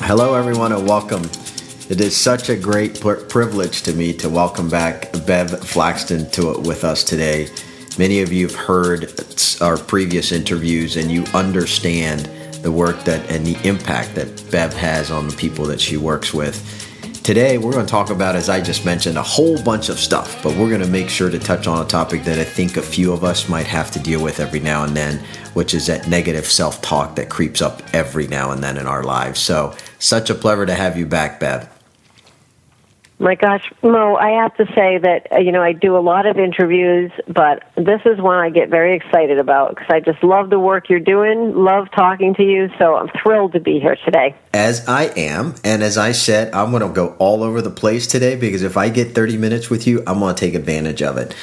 Hello, everyone, and welcome. It is such a great privilege to me to welcome back Bev Flaxington to it with us today. Many of you have heard our previous interviews, and you understand the work that and the impact that Bev has on the people that she works with. Today, we're going to talk about, as I just mentioned, a whole bunch of stuff, but we're going to make sure to touch on a topic that I think a few of us might have to deal with every now and then, which is that negative self talk that creeps up every now and then in our lives. So, such a pleasure to have you back, Bev. My gosh, Mo, I have to say that, uh, you know, I do a lot of interviews, but this is one I get very excited about because I just love the work you're doing, love talking to you, so I'm thrilled to be here today. As I am, and as I said, I'm going to go all over the place today because if I get 30 minutes with you, I'm going to take advantage of it.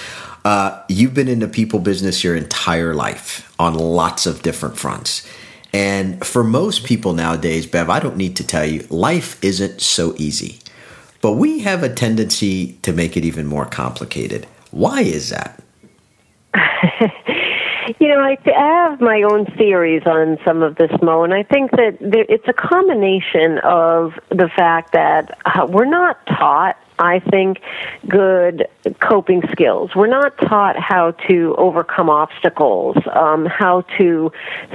Uh, you've been in the people business your entire life on lots of different fronts. And for most people nowadays, Bev, I don't need to tell you, life isn't so easy. But we have a tendency to make it even more complicated. Why is that? you know, I, have my own theories on some of this, Mo, and I think that it's a combination of the fact that uh, we're not taught I think, good coping skills. We're not taught how to overcome obstacles, um, how to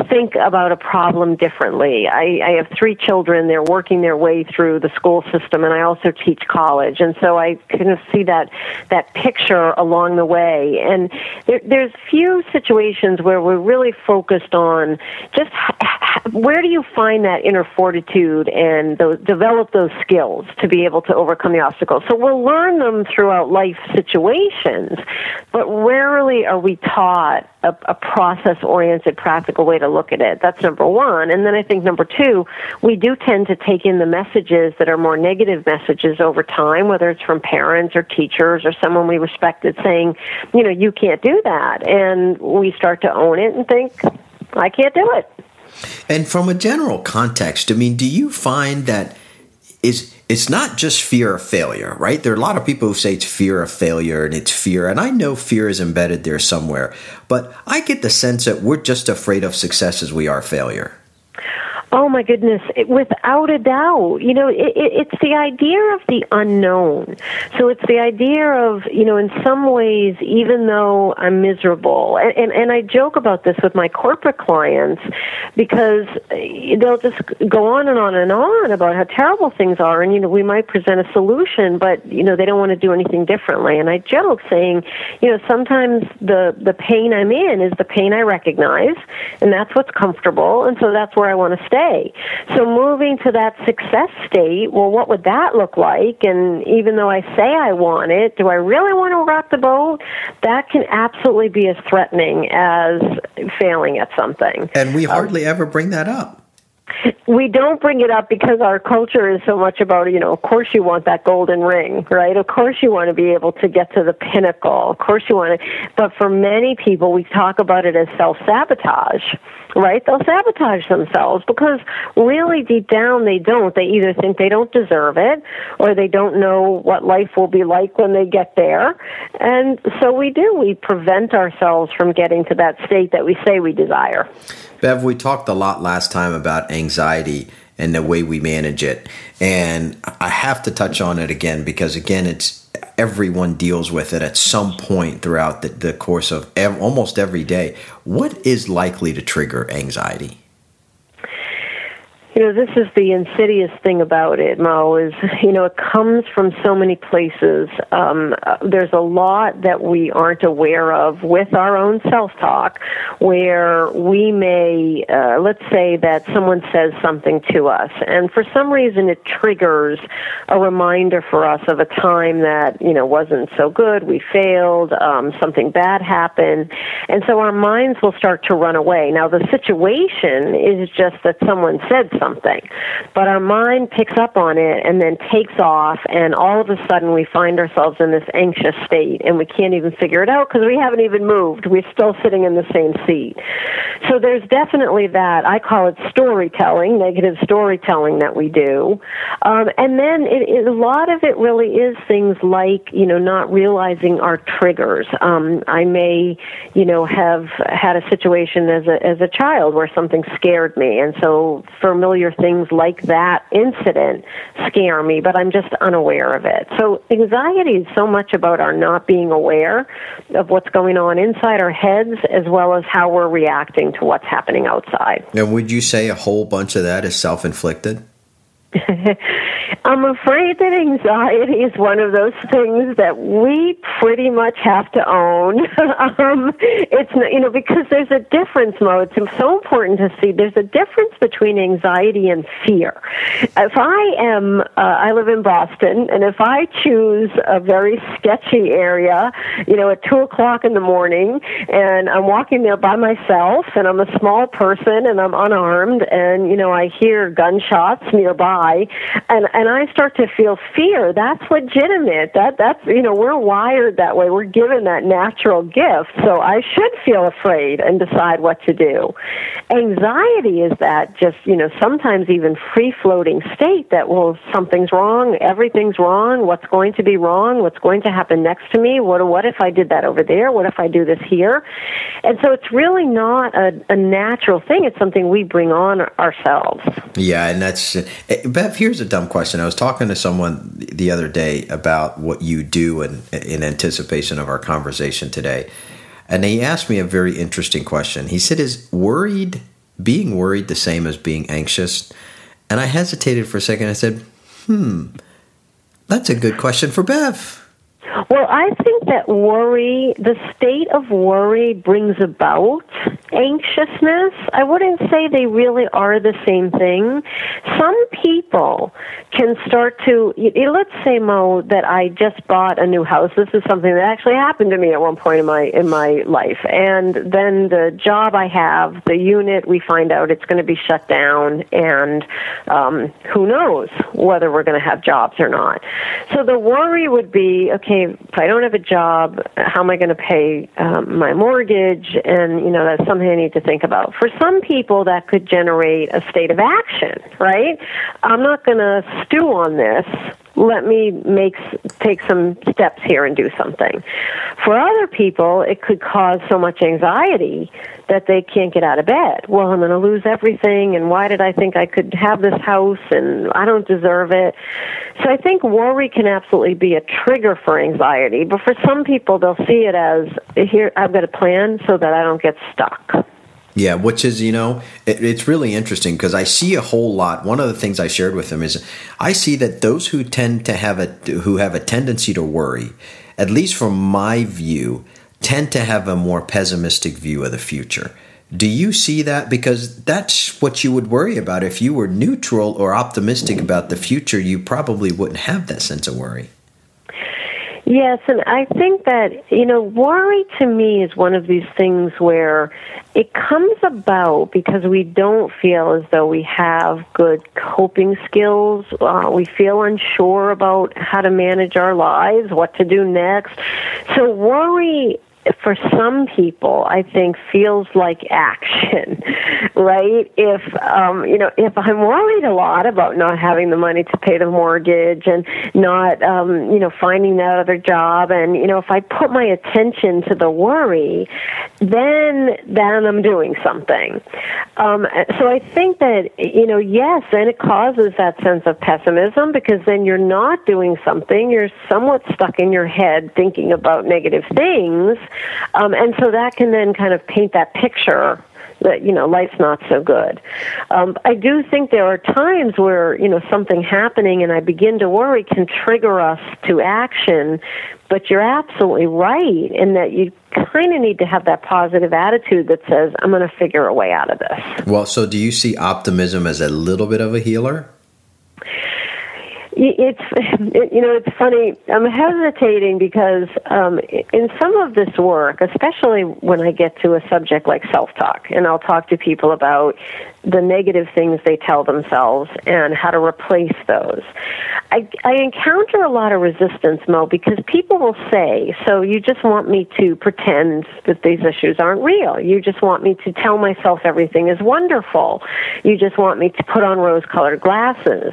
think about a problem differently. I, I have three children. They're working their way through the school system, and I also teach college. And so I kind of see that, that picture along the way. And there, there's few situations where we're really focused on just where do you find that inner fortitude and those, develop those skills to be able to overcome the obstacles. So we'll learn them throughout life situations, but rarely are we taught a, a process oriented, practical way to look at it. That's number one. And then I think number two, we do tend to take in the messages that are more negative messages over time, whether it's from parents or teachers or someone we respected saying, you know, you can't do that. And we start to own it and think, I can't do it. And from a general context, I mean, do you find that is it's not just fear of failure, right? There are a lot of people who say it's fear of failure and it's fear, and I know fear is embedded there somewhere, but I get the sense that we're just afraid of success as we are failure. Oh my goodness! It, without a doubt, you know, it, it, it's the idea of the unknown. So it's the idea of, you know, in some ways, even though I'm miserable, and, and and I joke about this with my corporate clients because they'll just go on and on and on about how terrible things are, and you know, we might present a solution, but you know, they don't want to do anything differently. And I joke saying, you know, sometimes the the pain I'm in is the pain I recognize, and that's what's comfortable, and so that's where I want to stay say. So moving to that success state, well, what would that look like? And even though I say I want it, do I really want to rock the boat? That can absolutely be as threatening as failing at something. And we hardly um, ever bring that up we don't bring it up because our culture is so much about, you know, of course you want that golden ring, right? Of course you want to be able to get to the pinnacle. Of course you want to, but for many people, we talk about it as self sabotage, right? They'll sabotage themselves because really deep down they don't. They either think they don't deserve it or they don't know what life will be like when they get there. And so we do. We prevent ourselves from getting to that state that we say we desire. Bev, we talked a lot last time about anxiety and the way we manage it. And I have to touch on it again because, again, it's everyone deals with it at some point throughout the, the course of ev- almost every day. What is likely to trigger anxiety? You know, this is the insidious thing about it, Mo, is, you know, it comes from so many places. Um, there's a lot that we aren't aware of with our own self talk where we may, uh, let's say that someone says something to us, and for some reason it triggers a reminder for us of a time that, you know, wasn't so good, we failed, um, something bad happened, and so our minds will start to run away. Now, the situation is just that someone said something. But our mind picks up on it and then takes off, and all of a sudden we find ourselves in this anxious state, and we can't even figure it out because we haven't even moved. We're still sitting in the same seat. So there's definitely that. I call it storytelling, negative storytelling that we do. Um, and then it, it, a lot of it really is things like, you know, not realizing our triggers. Um, I may, you know, have had a situation as a, as a child where something scared me, and so for familiar things like that incident scare me, but I'm just unaware of it. So anxiety is so much about our not being aware of what's going on inside our heads as well as how we're reacting to what's happening outside. And would you say a whole bunch of that is self inflicted? I'm afraid that anxiety is one of those things that we pretty much have to own. um, it's you know because there's a difference, Mo. It's so important to see there's a difference between anxiety and fear. If I am, uh, I live in Boston, and if I choose a very sketchy area, you know, at two o'clock in the morning, and I'm walking there by myself, and I'm a small person, and I'm unarmed, and you know, I hear gunshots nearby and and I start to feel fear, that's legitimate. That that's you know we're wired that way. We're given that natural gift, so I should feel afraid and decide what to do. Anxiety is that just you know sometimes even free floating state that well something's wrong, everything's wrong, what's going to be wrong, what's going to happen next to me, what what if I did that over there, what if I do this here, and so it's really not a, a natural thing. It's something we bring on ourselves. Yeah, and that's eh, Bev, here's a dumb question. I was talking to someone the other day about what you do in, in anticipation of our conversation today. And he asked me a very interesting question. He said, Is worried, being worried, the same as being anxious? And I hesitated for a second. I said, Hmm, that's a good question for Bev. Well, I think that worry, the state of worry brings about anxiousness. I wouldn't say they really are the same thing. Some people can start to, let's say, Mo, that I just bought a new house. This is something that actually happened to me at one point in my, in my life. And then the job I have, the unit, we find out it's going to be shut down and um, who knows whether we're going to have jobs or not. So the worry would be, okay, if I don't have a job, how am I going to pay um, my mortgage? And, you know, that's something I need to think about. For some people, that could generate a state of action, right? I'm not going to stew on this let me make take some steps here and do something. For other people, it could cause so much anxiety that they can't get out of bed. Well, I'm going to lose everything, and why did I think I could have this house, and I don't deserve it. So I think worry can absolutely be a trigger for anxiety, but for some people, they'll see it as here I've got a plan so that I don't get stuck. Yeah, which is, you know, it, it's really interesting because I see a whole lot. One of the things I shared with them is I see that those who tend to have a who have a tendency to worry, at least from my view, tend to have a more pessimistic view of the future. Do you see that? Because that's what you would worry about. If you were neutral or optimistic about the future, you probably wouldn't have that sense of worry. Yes, and I think that, you know, worry to me is one of these things where it comes about because we don't feel as though we have good coping skills. Uh, we feel unsure about how to manage our lives, what to do next. So worry for some people, I think feels like action, right? If um, you know, if I'm worried a lot about not having the money to pay the mortgage and not, um, you know, finding that other job, and you know, if I put my attention to the worry, then then I'm doing something. Um, so I think that you know, yes, and it causes that sense of pessimism because then you're not doing something. You're somewhat stuck in your head thinking about negative things um, and so that can then kind of paint that picture that you know life's not so good. Um, I do think there are times where you know something happening and I begin to worry can trigger us to action. But you're absolutely right in that you kind of need to have that positive attitude that says I'm going to figure a way out of this. Well, so do you see optimism as a little bit of a healer? It's it, you know it's funny. I'm hesitating because um in some of this work especially when i get to a subject like self talk and i'll talk to people about the negative things they tell themselves and how to replace those I, I encounter a lot of resistance, Mo, because people will say, "So you just want me to pretend that these issues aren't real? You just want me to tell myself everything is wonderful? You just want me to put on rose-colored glasses?"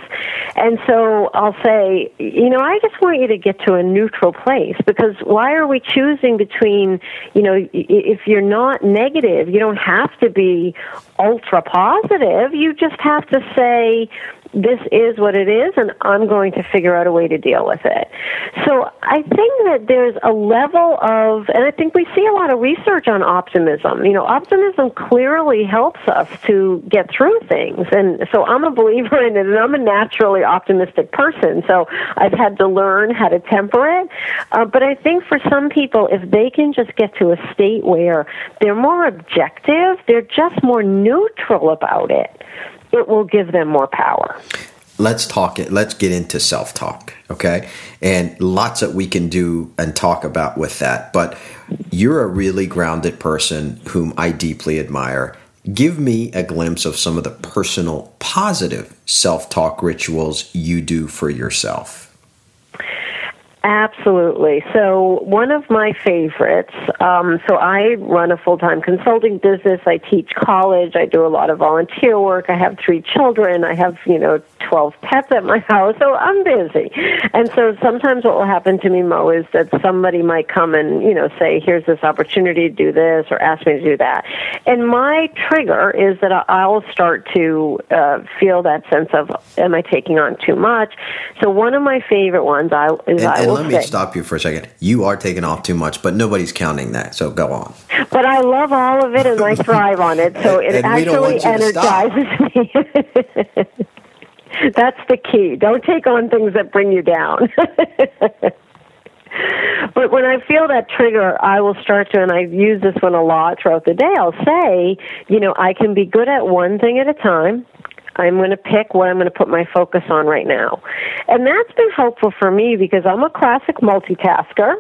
And so I'll say, you know, I just want you to get to a neutral place because why are we choosing between, you know, if you're not negative, you don't have to be ultra positive. You just have to say, this is what it is, and I'm going to figure out a way to deal with it. So I think that there's a level of, and I think we see a lot of research on optimism. You know, optimism clearly helps us to get through things, and so I'm a believer in it, and I'm a naturally optimistic person. So I've had to learn how to temper it. Uh, but I think for some people, if they can just get to a state where they're more objective, they're just more neutral about it it will give them more power. Let's talk it. Let's get into self talk, okay? And lots that we can do and talk about with that. But you're a really grounded person whom I deeply admire. Give me a glimpse of some of the personal, positive self talk rituals you do for yourself. Absolutely. So, one of my favorites. Um, so, I run a full time consulting business. I teach college. I do a lot of volunteer work. I have three children. I have, you know, 12 pets at my house. So, I'm busy. And so, sometimes what will happen to me, Mo, is that somebody might come and, you know, say, here's this opportunity to do this or ask me to do that. And my trigger is that I'll start to uh, feel that sense of, am I taking on too much? So, one of my favorite ones I, is and, I and let me stop you for a second. You are taking off too much, but nobody's counting that. So go on. But I love all of it and I thrive on it. So it actually energizes me. That's the key. Don't take on things that bring you down. but when I feel that trigger, I will start to, and I use this one a lot throughout the day. I'll say, you know, I can be good at one thing at a time. I'm going to pick what I'm going to put my focus on right now. And that's been helpful for me because I'm a classic multitasker.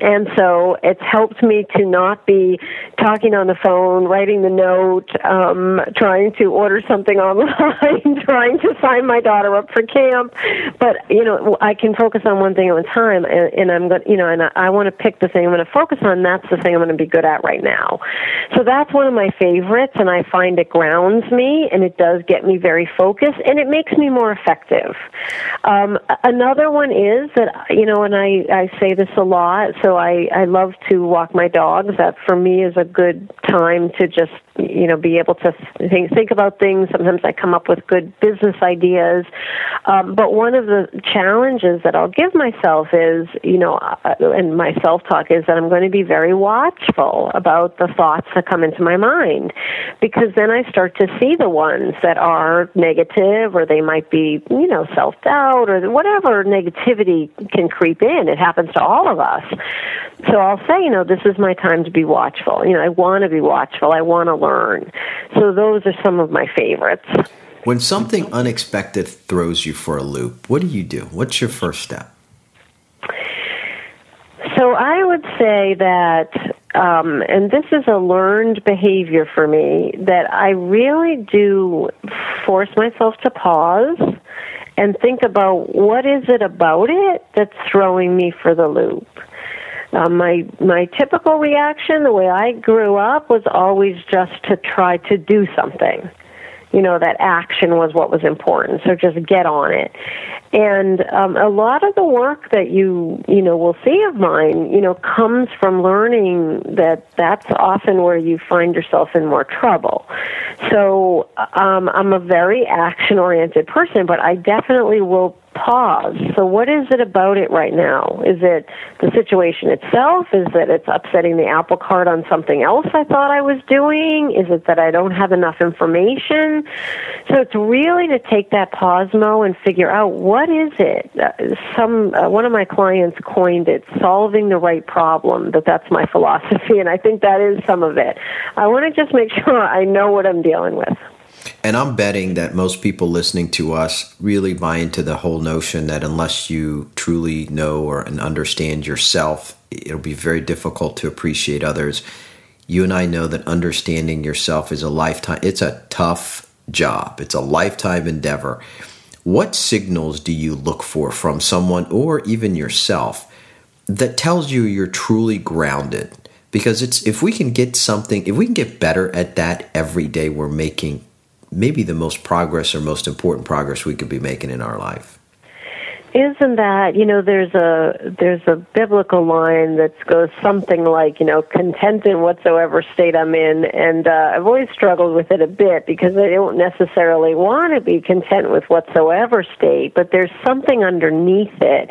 And so it's helped me to not be talking on the phone, writing the note, um, trying to order something online, trying to sign my daughter up for camp. But you know, I can focus on one thing at a time, and, and I'm going, you know, and I, I want to pick the thing I'm going to focus on. That's the thing I'm going to be good at right now. So that's one of my favorites, and I find it grounds me, and it does get me very focused, and it makes me more effective. Um, another one is that you know, and I I say this a lot so I I love to walk my dogs. That for me is a good time to just you know be able to think think about things. Sometimes I come up with good business ideas. Um, but one of the challenges that I'll give myself is you know uh, and my self talk is that I'm going to be very watchful about the thoughts that come into my mind because then I start to see the ones that are negative or they might be you know self doubt or whatever negativity can creep in. It happens to all of us. So I'll say, you know, this is my time to be watchful. You know, I want to be watchful. I want to learn. So those are some of my favorites. When something unexpected throws you for a loop, what do you do? What's your first step? So I would say that, um, and this is a learned behavior for me, that I really do force myself to pause and think about what is it about it that's throwing me for the loop. Uh, my my typical reaction, the way I grew up, was always just to try to do something. You know, that action was what was important. So just get on it. And um, a lot of the work that you you know will see of mine, you know, comes from learning that that's often where you find yourself in more trouble. So um, I'm a very action oriented person, but I definitely will pause. So, what is it about it right now? Is it the situation itself? Is that it's upsetting the apple cart on something else I thought I was doing? Is it that I don't have enough information? So, it's really to take that pause, Mo, and figure out what is it. Uh, some uh, one of my clients coined it solving the right problem. That that's my philosophy, and I think that is some of it. I want to just make sure I know what I'm dealing with. And I'm betting that most people listening to us really buy into the whole notion that unless you truly know or and understand yourself, it'll be very difficult to appreciate others. You and I know that understanding yourself is a lifetime, it's a tough job, it's a lifetime endeavor. what signals do you look for from someone or even yourself that tells you you're truly grounded? Because it's if we can get something, if we can get better at that every day, we're making maybe the most progress or most important progress we could be making in our life isn't that you know there's a there's a biblical line that goes something like you know content in whatsoever state I'm in and uh, I've always struggled with it a bit because I don't necessarily want to be content with whatsoever state but there's something underneath it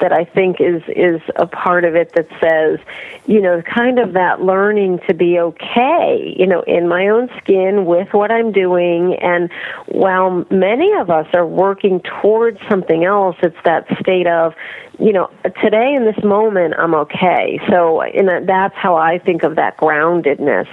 that I think is is a part of it that says you know kind of that learning to be okay you know in my own skin with what I'm doing. And while many of us are working towards something else it's that state of you know, today in this moment, I'm okay. So, in a, that's how I think of that groundedness.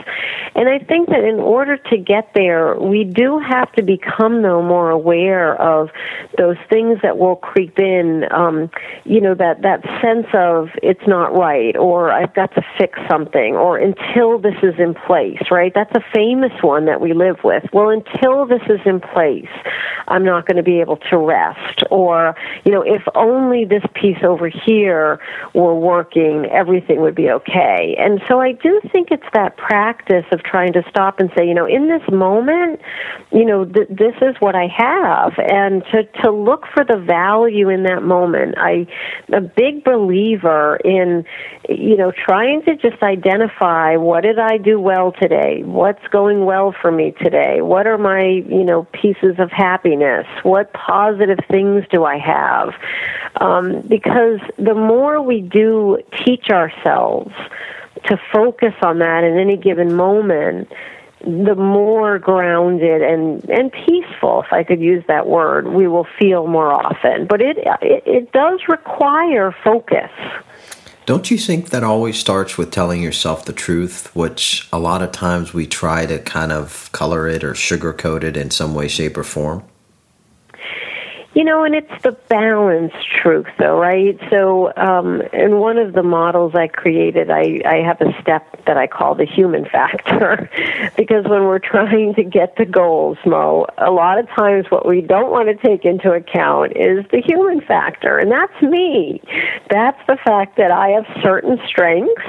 And I think that in order to get there, we do have to become, though, more aware of those things that will creep in. Um, you know, that that sense of it's not right, or I've got to fix something, or until this is in place. Right? That's a famous one that we live with. Well, until this is in place, I'm not going to be able to rest. Or, you know, if only this piece piece over here were working, everything would be okay. And so I do think it's that practice of trying to stop and say, you know, in this moment, you know, th- this is what I have, and to to look for the value in that moment. I, a big believer in, you know, trying to just identify what did I do well today, what's going well for me today, what are my, you know, pieces of happiness, what positive things do I have. Um, because the more we do teach ourselves to focus on that in any given moment, the more grounded and and peaceful, if I could use that word, we will feel more often. But it it, it does require focus. Don't you think that always starts with telling yourself the truth, which a lot of times we try to kind of color it or sugarcoat it in some way, shape, or form? You know, and it's the balanced truth, though, right? So, um, in one of the models I created, I, I have a step that I call the human factor, because when we're trying to get to goals, Mo, a lot of times what we don't want to take into account is the human factor, and that's me. That's the fact that I have certain strengths,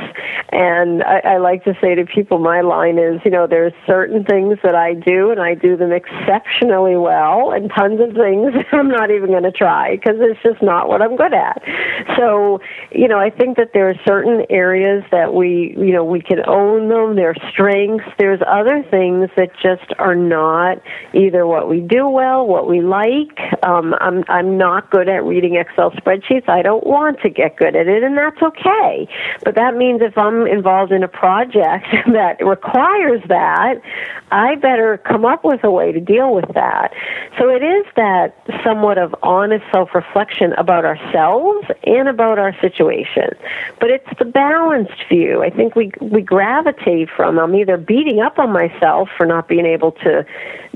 and I, I like to say to people, my line is, you know, there's certain things that I do, and I do them exceptionally well, and tons of things I'm not even going to try because it's just not what I'm good at. So, you know, I think that there are certain areas that we, you know, we can own them, their strengths. There's other things that just are not either what we do well, what we like. Um, I'm I'm not good at reading Excel spreadsheets. I don't want to get good at it, and that's okay. But that means if I'm involved in a project that requires that, I better come up with a way to deal with that. So it is that somewhat of honest self reflection about ourselves and about our situation. But it's the balanced view. I think we we gravitate from I'm either beating up on myself for not being able to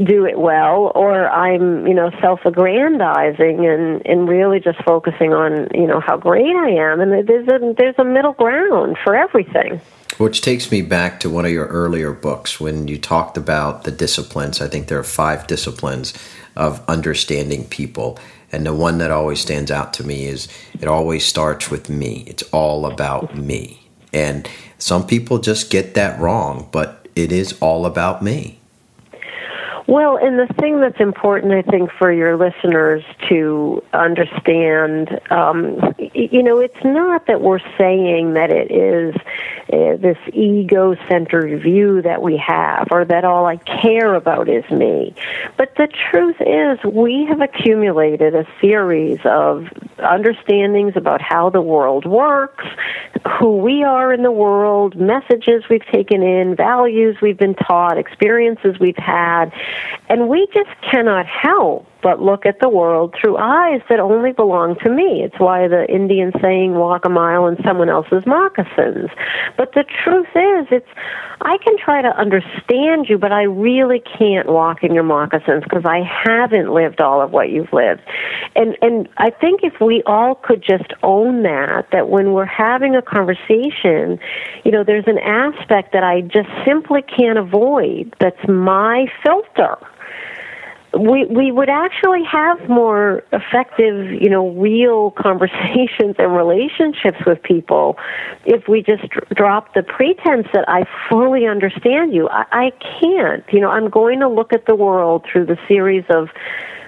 do it well or I'm, you know, self aggrandizing and, and really just focusing on, you know, how great I am and there's a there's a middle ground for everything. Which takes me back to one of your earlier books when you talked about the disciplines. I think there are five disciplines of understanding people. And the one that always stands out to me is it always starts with me. It's all about me. And some people just get that wrong, but it is all about me. Well, and the thing that's important, I think, for your listeners to understand, um, you know, it's not that we're saying that it is uh, this ego centered view that we have or that all I care about is me. But the truth is, we have accumulated a series of understandings about how the world works, who we are in the world, messages we've taken in, values we've been taught, experiences we've had, and we just cannot help but look at the world through eyes that only belong to me. It's why the Indian saying, walk a mile in someone else's moccasins. But the truth is, it's, I can try to understand you, but I really can't walk in your moccasins because I haven't lived all of what you've lived. And, and I think if we all could just own that, that when we're having a conversation, you know, there's an aspect that I just simply can't avoid that's my filter we we would actually have more effective, you know, real conversations and relationships with people if we just drop the pretense that I fully understand you. I, I can't. You know, I'm going to look at the world through the series of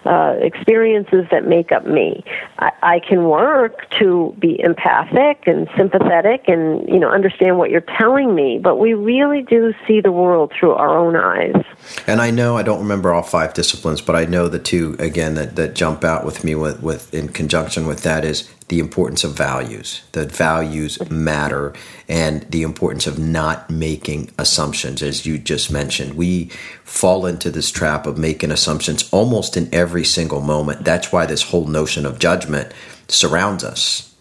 uh, experiences that make up me. I, I can work to be empathic and sympathetic and you know understand what you're telling me, but we really do see the world through our own eyes. And I know I don't remember all five disciplines, but I know the two again that, that jump out with me with, with in conjunction with that is the importance of values. That values matter and the importance of not making assumptions, as you just mentioned. We fall into this trap of making assumptions almost in every single moment. That's why this whole notion of judgment surrounds us.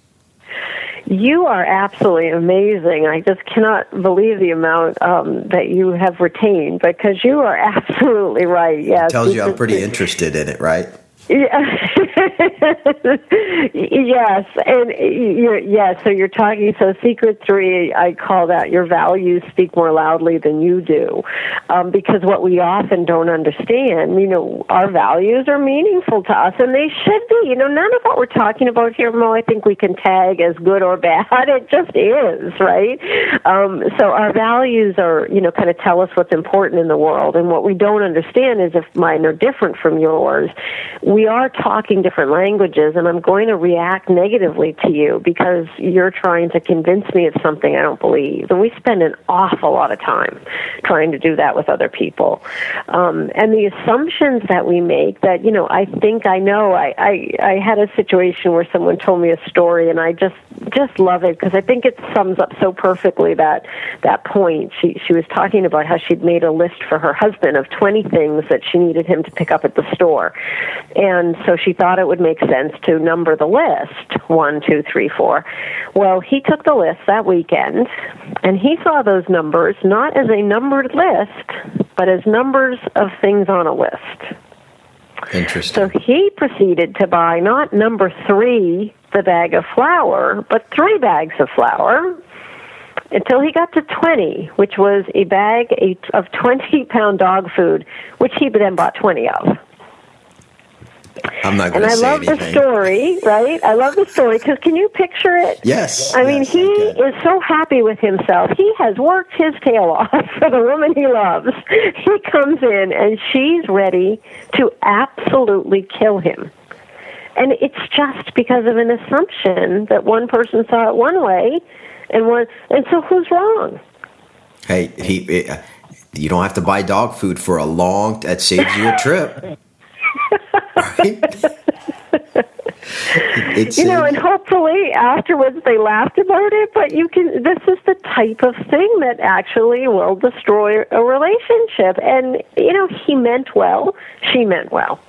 You are absolutely amazing. I just cannot believe the amount um, that you have retained because you are absolutely right. Yes, it tells you I'm pretty interested in it, right? Yeah. yes, and you're, yes. So you're talking. So secret three, I call that your values speak more loudly than you do, um, because what we often don't understand, you know, our values are meaningful to us, and they should be. You know, none of what we're talking about here, Mo, I think we can tag as good or bad. It just is, right? Um, so our values are, you know, kind of tell us what's important in the world, and what we don't understand is if mine are different from yours we are talking different languages and I'm going to react negatively to you because you're trying to convince me of something I don't believe. And we spend an awful lot of time trying to do that with other people. Um, and the assumptions that we make that, you know, I think I know. I, I, I had a situation where someone told me a story and I just, just love it because I think it sums up so perfectly that, that point. She, she was talking about how she'd made a list for her husband of 20 things that she needed him to pick up at the store. So she thought it would make sense to number the list one, two, three, four. Well, he took the list that weekend and he saw those numbers not as a numbered list, but as numbers of things on a list. Interesting. So he proceeded to buy not number three, the bag of flour, but three bags of flour until he got to 20, which was a bag of 20 pound dog food, which he then bought 20 of. I'm not going to say anything. And I love anything. the story, right? I love the story because can you picture it? Yes. I mean, yes, he I is so happy with himself. He has worked his tail off for the woman he loves. He comes in and she's ready to absolutely kill him. And it's just because of an assumption that one person saw it one way and one and so who's wrong? Hey, he uh, you don't have to buy dog food for a long that saves you a trip. It's, you know, and hopefully afterwards they laughed about it. But you can. This is the type of thing that actually will destroy a relationship. And you know, he meant well. She meant well.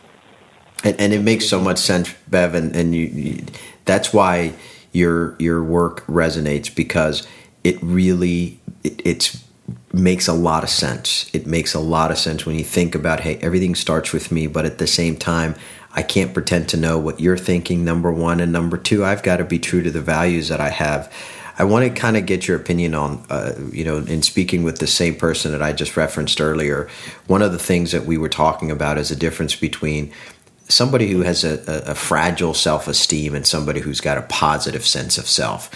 And, and it makes so much sense, Bev, and, and you, you, that's why your your work resonates because it really it, it's makes a lot of sense. It makes a lot of sense when you think about, hey, everything starts with me, but at the same time, I can't pretend to know what you're thinking, number one. And number two, I've got to be true to the values that I have. I want to kind of get your opinion on, uh, you know, in speaking with the same person that I just referenced earlier. One of the things that we were talking about is a difference between somebody who has a, a fragile self esteem and somebody who's got a positive sense of self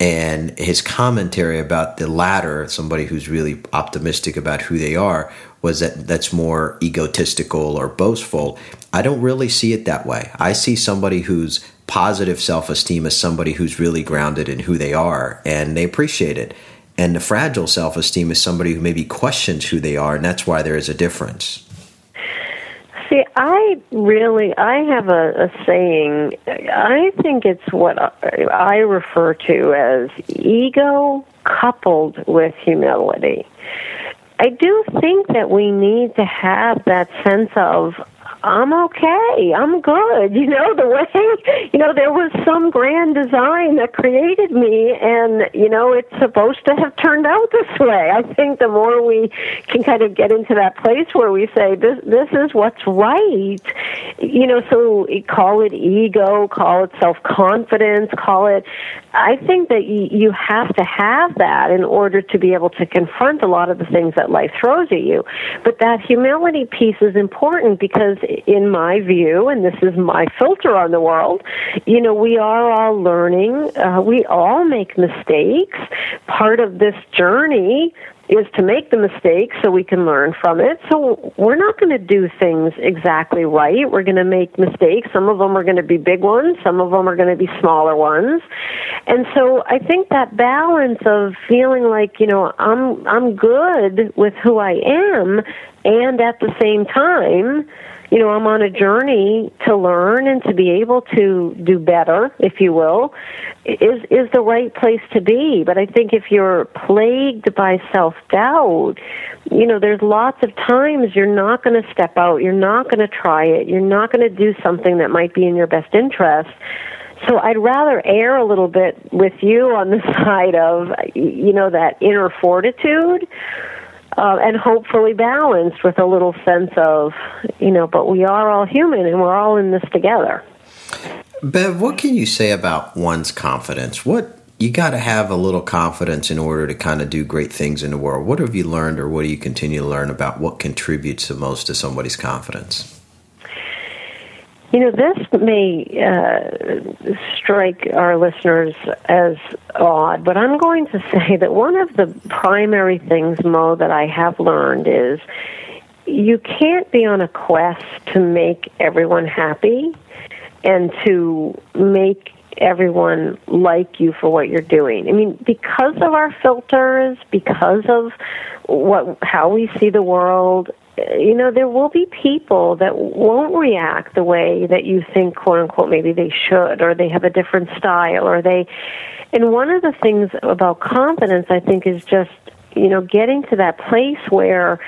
and his commentary about the latter, somebody who's really optimistic about who they are, was that that's more egotistical or boastful. I don't really see it that way. I see somebody who's positive self esteem as somebody who's really grounded in who they are and they appreciate it. And the fragile self esteem is somebody who maybe questions who they are, and that's why there is a difference. See, I really, I have a, a saying. I think it's what I refer to as ego coupled with humility. I do think that we need to have that sense of I'm okay. I'm good. You know, the way, you know, there was some grand design that created me, and, you know, it's supposed to have turned out this way. I think the more we can kind of get into that place where we say, this, this is what's right, you know, so call it ego, call it self confidence, call it, I think that you have to have that in order to be able to confront a lot of the things that life throws at you. But that humility piece is important because in my view, and this is my filter on the world, you know, we are all learning. Uh, we all make mistakes. Part of this journey is to make the mistakes so we can learn from it. So we're not going to do things exactly right. We're going to make mistakes. Some of them are going to be big ones, some of them are going to be smaller ones. And so I think that balance of feeling like, you know, I'm I'm good with who I am and at the same time you know, I'm on a journey to learn and to be able to do better, if you will, is is the right place to be. But I think if you're plagued by self doubt, you know, there's lots of times you're not going to step out, you're not going to try it, you're not going to do something that might be in your best interest. So I'd rather err a little bit with you on the side of, you know, that inner fortitude uh, and hopefully balanced with a little sense of, you know, but we are all human and we're all in this together. Bev, what can you say about one's confidence? What you got to have a little confidence in order to kind of do great things in the world. What have you learned, or what do you continue to learn about what contributes the most to somebody's confidence? You know, this may uh, strike our listeners as odd, but I'm going to say that one of the primary things, Mo, that I have learned is you can't be on a quest to make everyone happy and to make everyone like you for what you're doing. I mean, because of our filters, because of what how we see the world, you know, there will be people that won't react the way that you think, quote unquote, maybe they should, or they have a different style, or they. And one of the things about confidence, I think, is just, you know, getting to that place where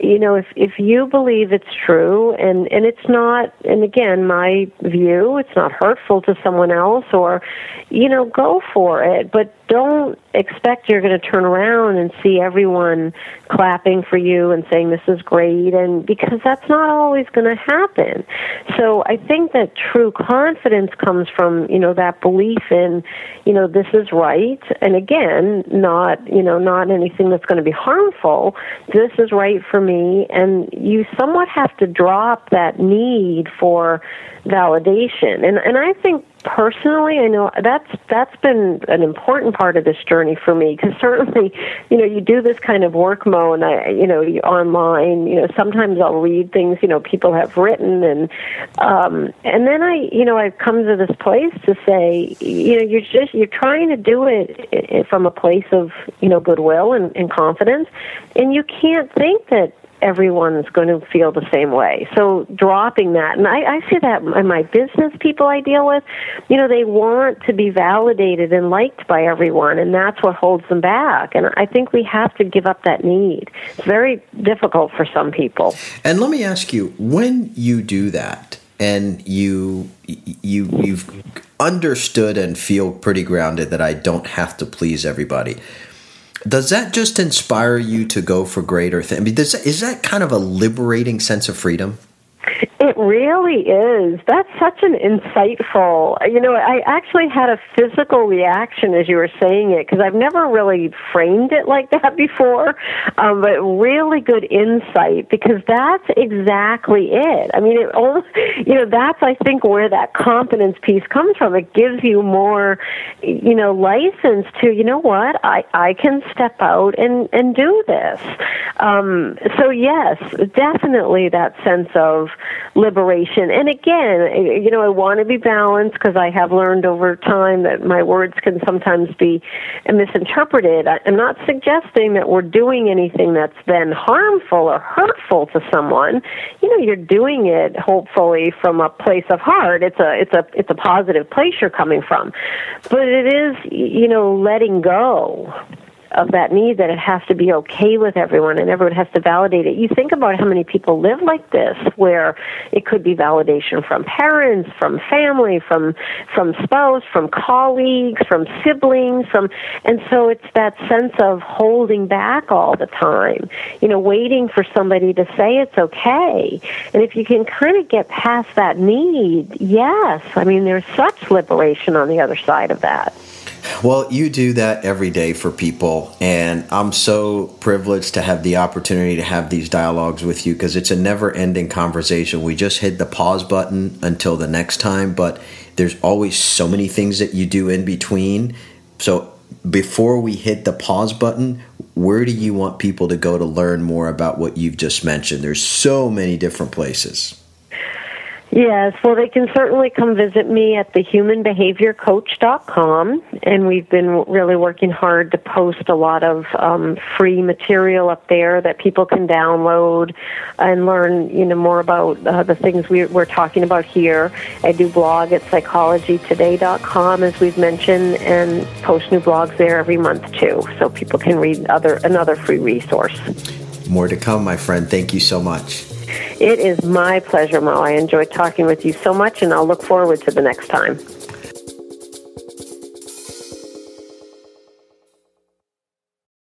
you know if if you believe it's true and and it's not and again my view it's not hurtful to someone else or you know go for it. But don't expect you're going to turn around and see everyone clapping for you and saying this is great and because that's not always going to happen. So i think that true confidence comes from you know that belief in you know this is right. And again not you know not anything that's going to be harmful. This is right for me and you somewhat have to drop that need for validation and and i think personally, I know that's that's been an important part of this journey for me because certainly, you know, you do this kind of work mode, and I, you know, online. You know, sometimes I'll read things you know people have written, and um, and then I, you know, I've come to this place to say, you know, you're just you're trying to do it from a place of you know goodwill and, and confidence, and you can't think that everyone's going to feel the same way. So dropping that, and I, I see that in my business people I deal with, you know, they want to be validated and liked by everyone, and that's what holds them back. And I think we have to give up that need. It's very difficult for some people. And let me ask you, when you do that, and you you you've understood and feel pretty grounded that I don't have to please everybody does that just inspire you to go for greater things? I mean, does, is that kind of a liberating sense of freedom? It really is. That's such an insightful. You know, I actually had a physical reaction as you were saying it because I've never really framed it like that before. Um, but really good insight because that's exactly it. I mean, it all. you know, that's I think where that confidence piece comes from. It gives you more, you know, license to, you know what, I I can step out and and do this. Um, so yes, definitely that sense of liberation. And again, you know, I want to be balanced because I have learned over time that my words can sometimes be misinterpreted. I'm not suggesting that we're doing anything that's then harmful or hurtful to someone. You know, you're doing it hopefully from a place of heart. It's a it's a it's a positive place you're coming from. But it is, you know, letting go of that need that it has to be okay with everyone and everyone has to validate it. You think about how many people live like this where it could be validation from parents, from family, from from spouse, from colleagues, from siblings, from and so it's that sense of holding back all the time. You know, waiting for somebody to say it's okay. And if you can kind of get past that need, yes, I mean there's such liberation on the other side of that. Well, you do that every day for people, and I'm so privileged to have the opportunity to have these dialogues with you because it's a never ending conversation. We just hit the pause button until the next time, but there's always so many things that you do in between. So, before we hit the pause button, where do you want people to go to learn more about what you've just mentioned? There's so many different places. Yes, well, they can certainly come visit me at thehumanbehaviorcoach.com, and we've been really working hard to post a lot of um, free material up there that people can download and learn, you know, more about uh, the things we, we're talking about here. I do blog at psychologytoday.com, as we've mentioned, and post new blogs there every month too, so people can read other another free resource. More to come, my friend. Thank you so much. It is my pleasure, Mo. I enjoyed talking with you so much, and I'll look forward to the next time.